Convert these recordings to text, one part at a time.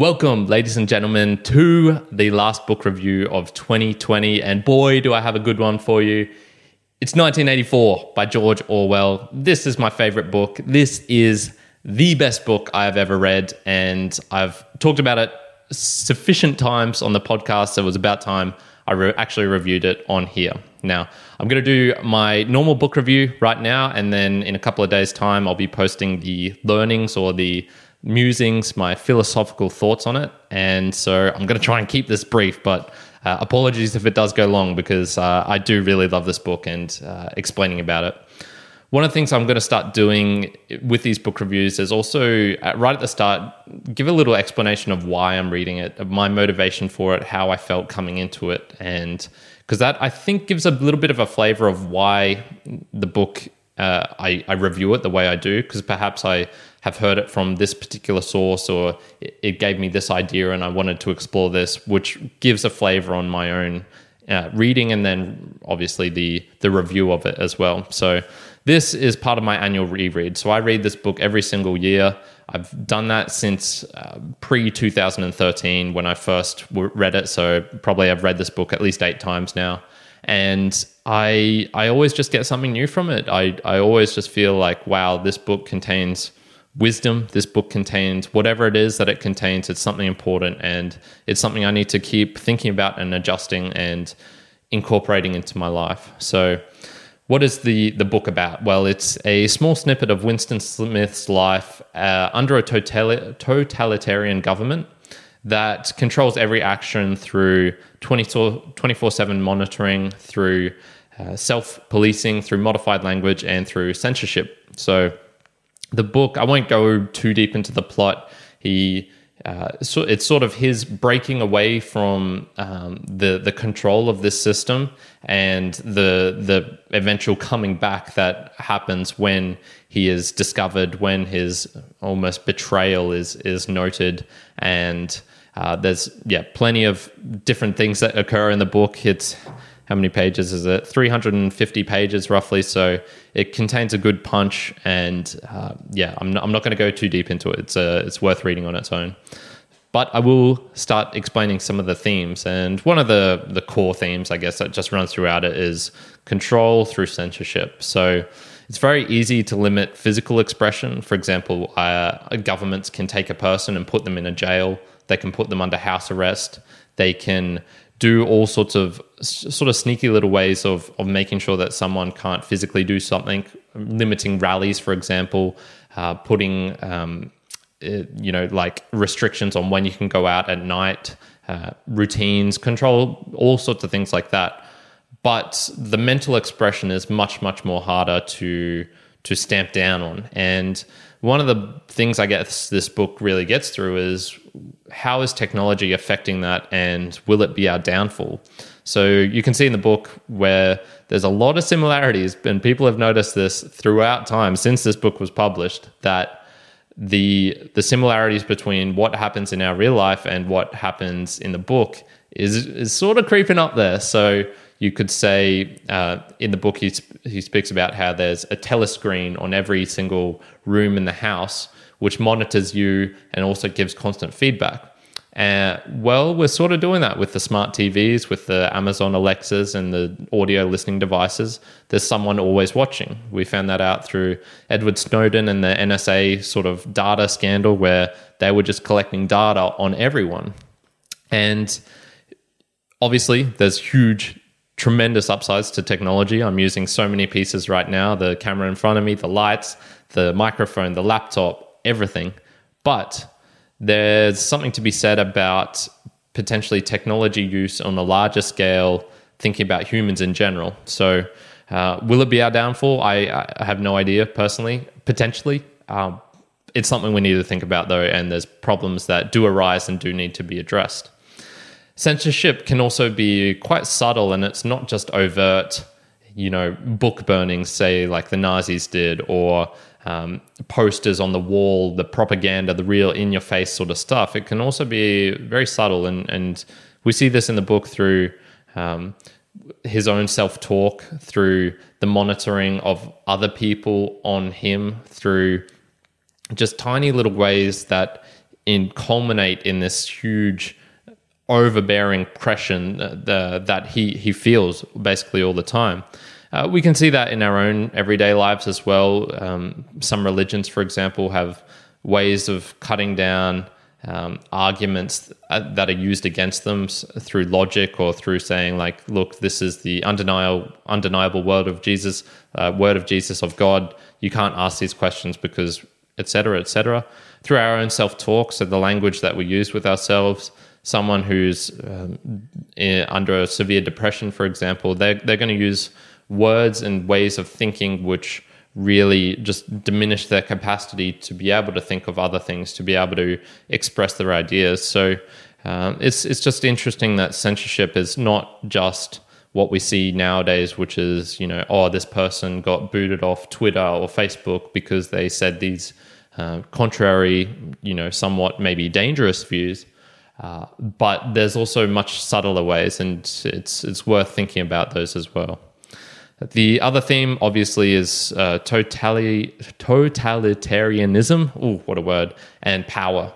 Welcome, ladies and gentlemen, to the last book review of 2020. And boy, do I have a good one for you. It's 1984 by George Orwell. This is my favorite book. This is the best book I have ever read. And I've talked about it sufficient times on the podcast. So it was about time I re- actually reviewed it on here. Now, I'm going to do my normal book review right now. And then in a couple of days' time, I'll be posting the learnings or the musings, my philosophical thoughts on it. And so I'm going to try and keep this brief, but uh, apologies if it does go long because uh, I do really love this book and uh, explaining about it. One of the things I'm going to start doing with these book reviews is also uh, right at the start, give a little explanation of why I'm reading it, my motivation for it, how I felt coming into it. And because that I think gives a little bit of a flavor of why the book uh, I, I, review it the way I do because perhaps I have heard it from this particular source or it, gave me this idea and I wanted to explore this, which gives a flavor on my own uh, reading and then obviously the the review of it as well. So this is part of my annual reread. So I read this book every single year. I've done that since uh, pre 2013 when I first read it. So probably I've read this book at least eight times now and I I always just get something new from it. I I always just feel like wow, this book contains wisdom. This book contains whatever it is that it contains. It's something important, and it's something I need to keep thinking about and adjusting and incorporating into my life. So. What is the, the book about? Well, it's a small snippet of Winston Smith's life uh, under a totali- totalitarian government that controls every action through 24 7 monitoring, through uh, self policing, through modified language, and through censorship. So, the book, I won't go too deep into the plot. He uh, so it's sort of his breaking away from um, the the control of this system and the the eventual coming back that happens when he is discovered, when his almost betrayal is is noted, and uh, there's yeah plenty of different things that occur in the book. It's how many pages is it? 350 pages roughly. So it contains a good punch, and uh, yeah, I'm not, I'm not going to go too deep into it. It's uh, it's worth reading on its own. But I will start explaining some of the themes, and one of the the core themes, I guess, that just runs throughout it is control through censorship. So it's very easy to limit physical expression. For example, uh, governments can take a person and put them in a jail they can put them under house arrest. They can do all sorts of sort of sneaky little ways of, of making sure that someone can't physically do something, limiting rallies, for example, uh, putting, um, uh, you know, like restrictions on when you can go out at night, uh, routines, control, all sorts of things like that. But the mental expression is much, much more harder to to stamp down on. And one of the things I guess this book really gets through is how is technology affecting that and will it be our downfall? So you can see in the book where there's a lot of similarities, and people have noticed this throughout time since this book was published that the the similarities between what happens in our real life and what happens in the book is is sort of creeping up there. So you could say uh, in the book he, he speaks about how there's a telescreen on every single room in the house which monitors you and also gives constant feedback. Uh, well, we're sort of doing that with the smart TVs, with the Amazon Alexas and the audio listening devices. There's someone always watching. We found that out through Edward Snowden and the NSA sort of data scandal where they were just collecting data on everyone. And obviously, there's huge tremendous upsides to technology. I'm using so many pieces right now the camera in front of me, the lights, the microphone, the laptop, everything. But there's something to be said about potentially technology use on a larger scale, thinking about humans in general. So, uh, will it be our downfall? I, I, have no idea personally. Potentially. Um, it's something we need to think about though, and there's problems that do arise and do need to be addressed. Censorship can also be quite subtle, and it's not just overt, you know, book burning, say, like the Nazis did, or um, posters on the wall, the propaganda, the real in your face sort of stuff. It can also be very subtle, and, and we see this in the book through um, his own self talk, through the monitoring of other people on him, through just tiny little ways that in culminate in this huge overbearing pressure that he he feels basically all the time. Uh, we can see that in our own everyday lives as well. Um, some religions, for example, have ways of cutting down um, arguments uh, that are used against them through logic or through saying like, look, this is the undeniable, undeniable word of Jesus, uh, word of Jesus of God. You can't ask these questions because, etc., etc. Through our own self-talk, so the language that we use with ourselves. Someone who's um, in, under a severe depression, for example, they're they're going to use words and ways of thinking which really just diminish their capacity to be able to think of other things, to be able to express their ideas. So um, it's it's just interesting that censorship is not just what we see nowadays, which is you know, oh, this person got booted off Twitter or Facebook because they said these uh, contrary, you know, somewhat maybe dangerous views. Uh, but there's also much subtler ways, and it's it's worth thinking about those as well. The other theme, obviously, is uh, totali- totalitarianism. Oh, what a word! And power.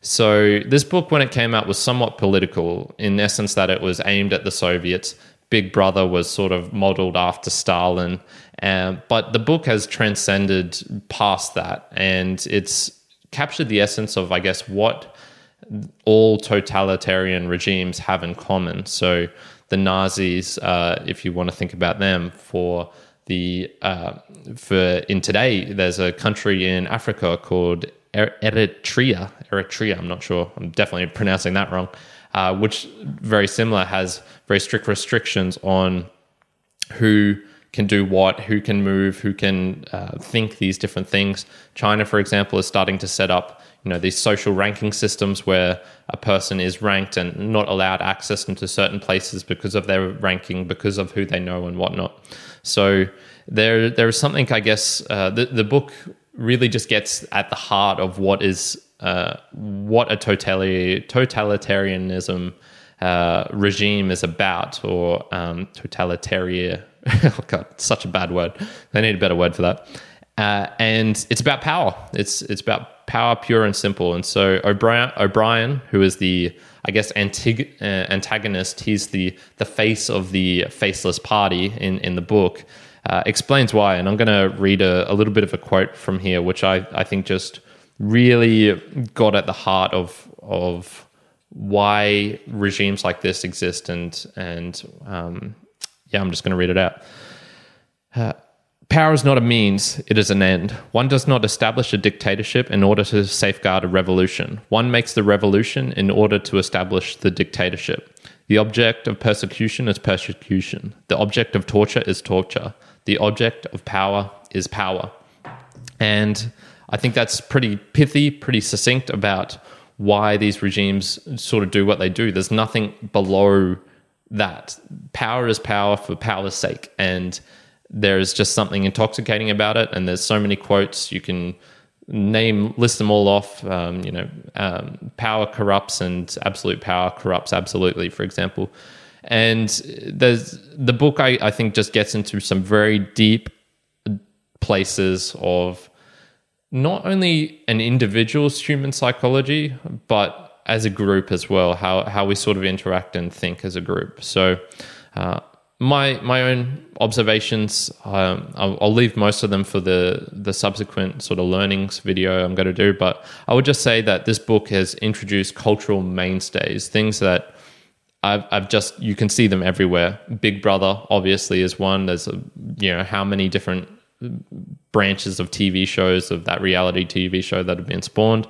So, this book, when it came out, was somewhat political in essence that it was aimed at the Soviets. Big Brother was sort of modeled after Stalin. But the book has transcended past that and it's captured the essence of, I guess, what all totalitarian regimes have in common. So, the Nazis, uh, if you want to think about them, for the uh, for in today, there's a country in Africa called Eritrea. Eritrea, I'm not sure. I'm definitely pronouncing that wrong. Uh, which very similar has very strict restrictions on who can do what, who can move, who can uh, think these different things. China, for example, is starting to set up you know these social ranking systems where a person is ranked and not allowed access into certain places because of their ranking, because of who they know and whatnot. So there there is something I guess uh, the the book really just gets at the heart of what is uh, what a totalitarianism uh, regime is about, or um, totalitarian. oh God, such a bad word. They need a better word for that. Uh, and it's about power. It's it's about power, pure and simple. And so O'Brien, O'Brien who is the I guess antig- uh, antagonist, he's the the face of the faceless party in in the book. Uh, explains why, and I'm going to read a, a, little bit of a quote from here, which I, I think just really got at the heart of of why regimes like this exist, and and um, yeah, I'm just going to read it out. Uh, Power is not a means, it is an end. One does not establish a dictatorship in order to safeguard a revolution. One makes the revolution in order to establish the dictatorship. The object of persecution is persecution. The object of torture is torture. The object of power is power. And I think that's pretty pithy, pretty succinct about why these regimes sort of do what they do. There's nothing below that. Power is power for power's sake. And there's just something intoxicating about it. And there's so many quotes you can name, list them all off. Um, you know, um, power corrupts, and absolute power corrupts absolutely. For example, and there's the book. I, I think just gets into some very deep places of not only an individual's human psychology, but as a group as well, how, how we sort of interact and think as a group. So, uh, my my own observations. Um, I'll, I'll, leave most of them for the the subsequent sort of learnings video I'm going to do. But I would just say that this book has introduced cultural mainstays, things that I've I've just you can see them everywhere. Big Brother obviously is one. There's a, you know how many different branches of TV shows of that reality TV show that have been spawned.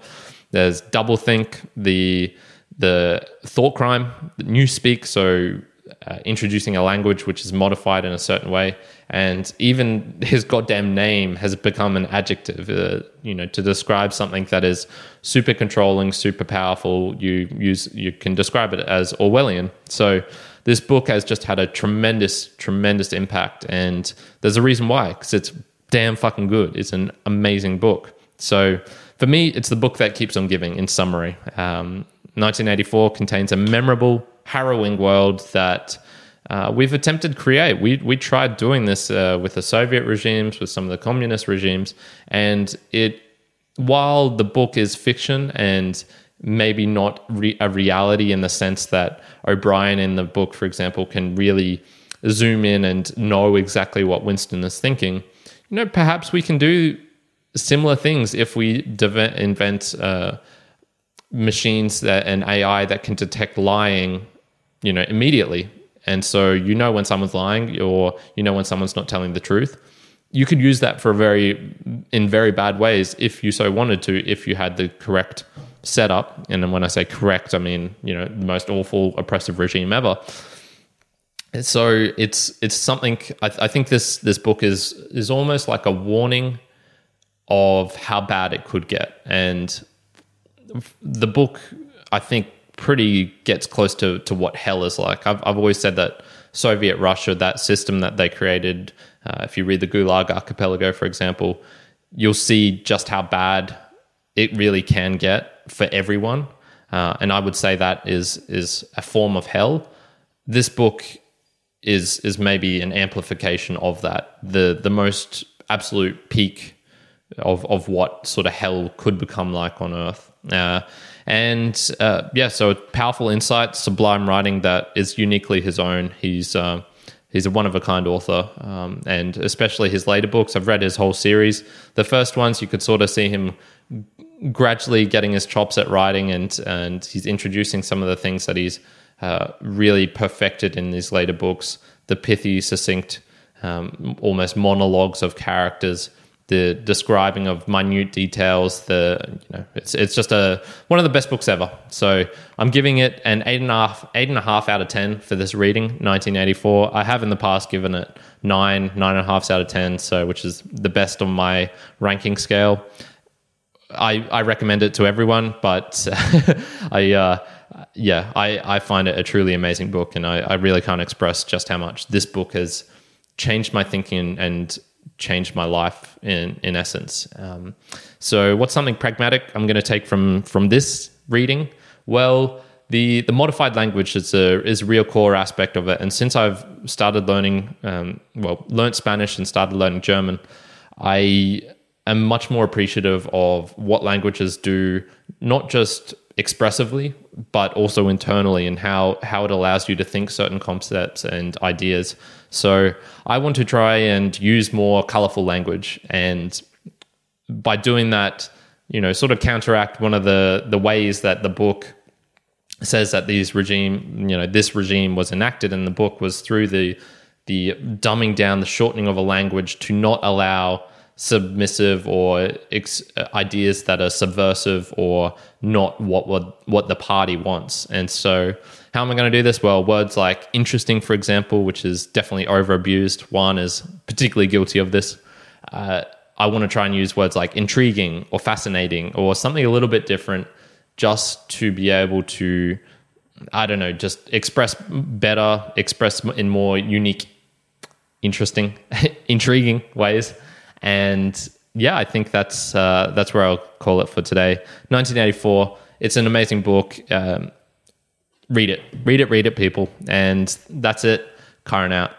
There's Doublethink, the the thought crime, Newspeak. So uh, introducing a language which is modified in a certain way, and even his goddamn name has become an adjective. Uh, you know, to describe something that is super controlling, super powerful, you use you can describe it as Orwellian. So this book has just had a tremendous, tremendous impact, and there's a reason why because it's damn fucking good. It's an amazing book. So for me, it's the book that keeps on giving. In summary, um, 1984 contains a memorable harrowing world that uh, we've attempted to create. We we tried doing this uh, with the Soviet regimes, with some of the communist regimes, and it while the book is fiction and maybe not re- a reality in the sense that O'Brien in the book, for example, can really zoom in and know exactly what Winston is thinking. You know, perhaps we can do similar things if we de- invent uh, machines that and AI that can detect lying, you know, immediately. And so you know when someone's lying or you know when someone's not telling the truth. You could use that for a very in very bad ways if you so wanted to, if you had the correct setup. And then when I say correct, I mean, you know, the most awful oppressive regime ever. And so it's it's something I, I think this this book is is almost like a warning of how bad it could get. And the book, I think, pretty gets close to, to what hell is like. I've, I've always said that Soviet Russia, that system that they created, uh, if you read the Gulag Archipelago, for example, you'll see just how bad it really can get for everyone. Uh, and I would say that is is a form of hell. This book is is maybe an amplification of that. The the most absolute peak of of what sort of hell could become like on Earth. Uh, and uh, yeah, so powerful insight, sublime writing that is uniquely his own. He's uh, he's a one of a kind author, um, and especially his later books. I've read his whole series. The first ones, you could sort of see him gradually getting his chops at writing, and and he's introducing some of the things that he's uh, really perfected in these later books. The pithy, succinct, um, almost monologues of characters the describing of minute details. The you know, it's it's just a one of the best books ever. So I'm giving it an eight and a half eight and a half out of ten for this reading, 1984. I have in the past given it nine nine and out of ten, so which is the best on my ranking scale. I I recommend it to everyone, but I. Uh, yeah, I, I find it a truly amazing book, and I, I really can't express just how much this book has changed my thinking and changed my life in in essence. Um, so, what's something pragmatic I'm going to take from from this reading? Well, the the modified language is a is a real core aspect of it. And since I've started learning, um, well, learned Spanish and started learning German, I am much more appreciative of what languages do, not just expressively, but also internally, and how how it allows you to think certain concepts and ideas so I want to try and use more colorful language. And by doing that, you know, sort of counteract one of the, the ways that the book says that these regime, you know, this regime was enacted in the book was through the the dumbing down, the shortening of a language to not allow submissive or ex- ideas that are subversive or not what what what the party wants. And so how am I going to do this? Well, words like interesting, for example, which is definitely overabused. One is particularly guilty of this. Uh, I want to try and use words like intriguing or fascinating or something a little bit different just to be able to, I don't know, just express better, express in more unique, interesting, intriguing ways. And yeah, I think that's uh, that's where I'll call it for today. 1984. It's an amazing book. Um, read it, read it, read it, people. And that's it. Kyrin out.